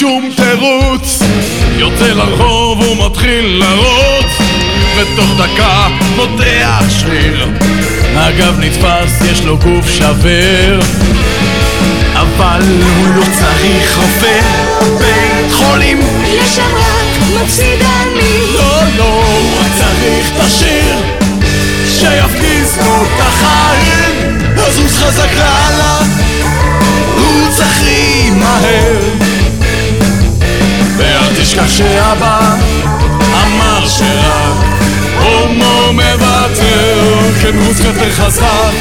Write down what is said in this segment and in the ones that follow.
שום תירוץ. יוצא לרחוב ומתחיל לרוץ ותוך דקה פותח שריר. הגב נתפס, יש לו גוף שבר. אבל הוא לא צריך רופא. בית חולים. יש שם רק מפסיד אני לא, לא, הוא צריך את השיר. שיפגיז לו את החיים לזוז חזק לאללה תשכח שאבא אמר שרק הומו מוותר כן יותר חזק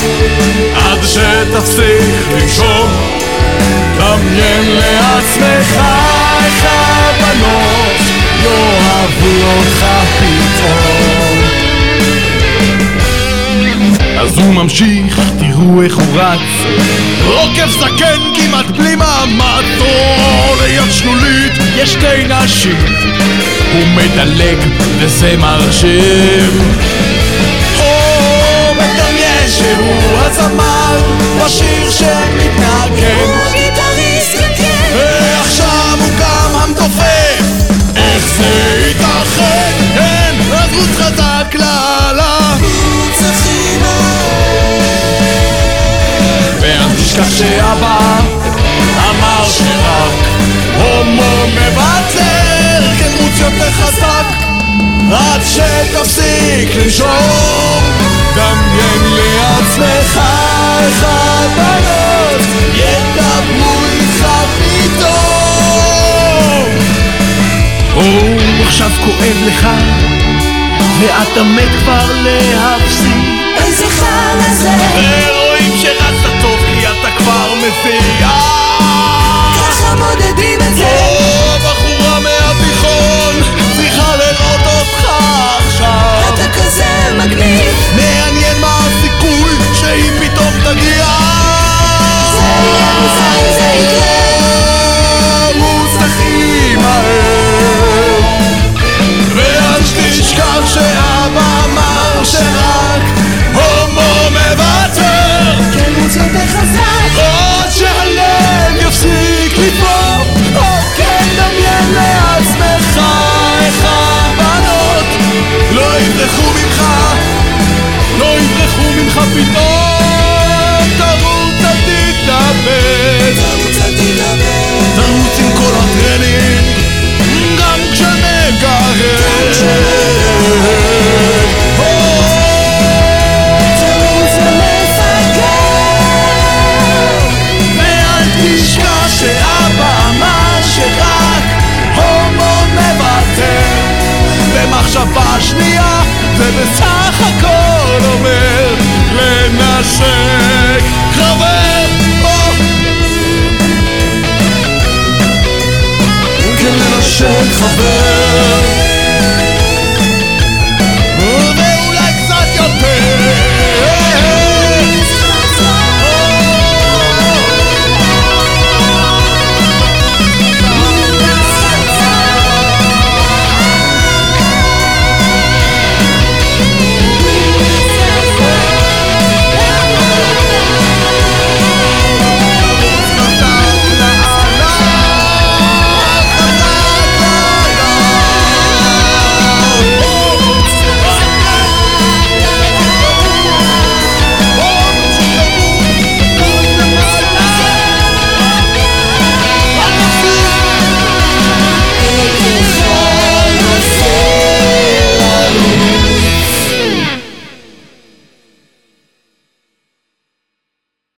עד שתפסיק לנשום. דמיין לעצמך איך הבנות יאהבו אותך פתאום. אז הוא ממשיך, תראו איך הוא רץ. עוקף זקן כמעט בלי שלולית יש שתי נשים. הוא מדלג וזה מרשים. או מדמיין שהוא הזמר בשיר שמתנגן. הוא גיטריסט זקן ועכשיו הוא גם המתופף איך זה ייתכן? כן, אז רוץ חזק לאללה צריכים ואל תשכח שאבא אמר שרק עד שתפסיק לנשום דמיין לעצמך איך הבנות ידברו איתך פתאום. או עכשיו כואב לך ואתה מת כבר להפסיק. איזה חרא זה. ורואים שרצת טוב כי אתה כבר מפיק במחשבה שנייה זה בסך הכל אומר לנשק חבר או. כן לנשק חבר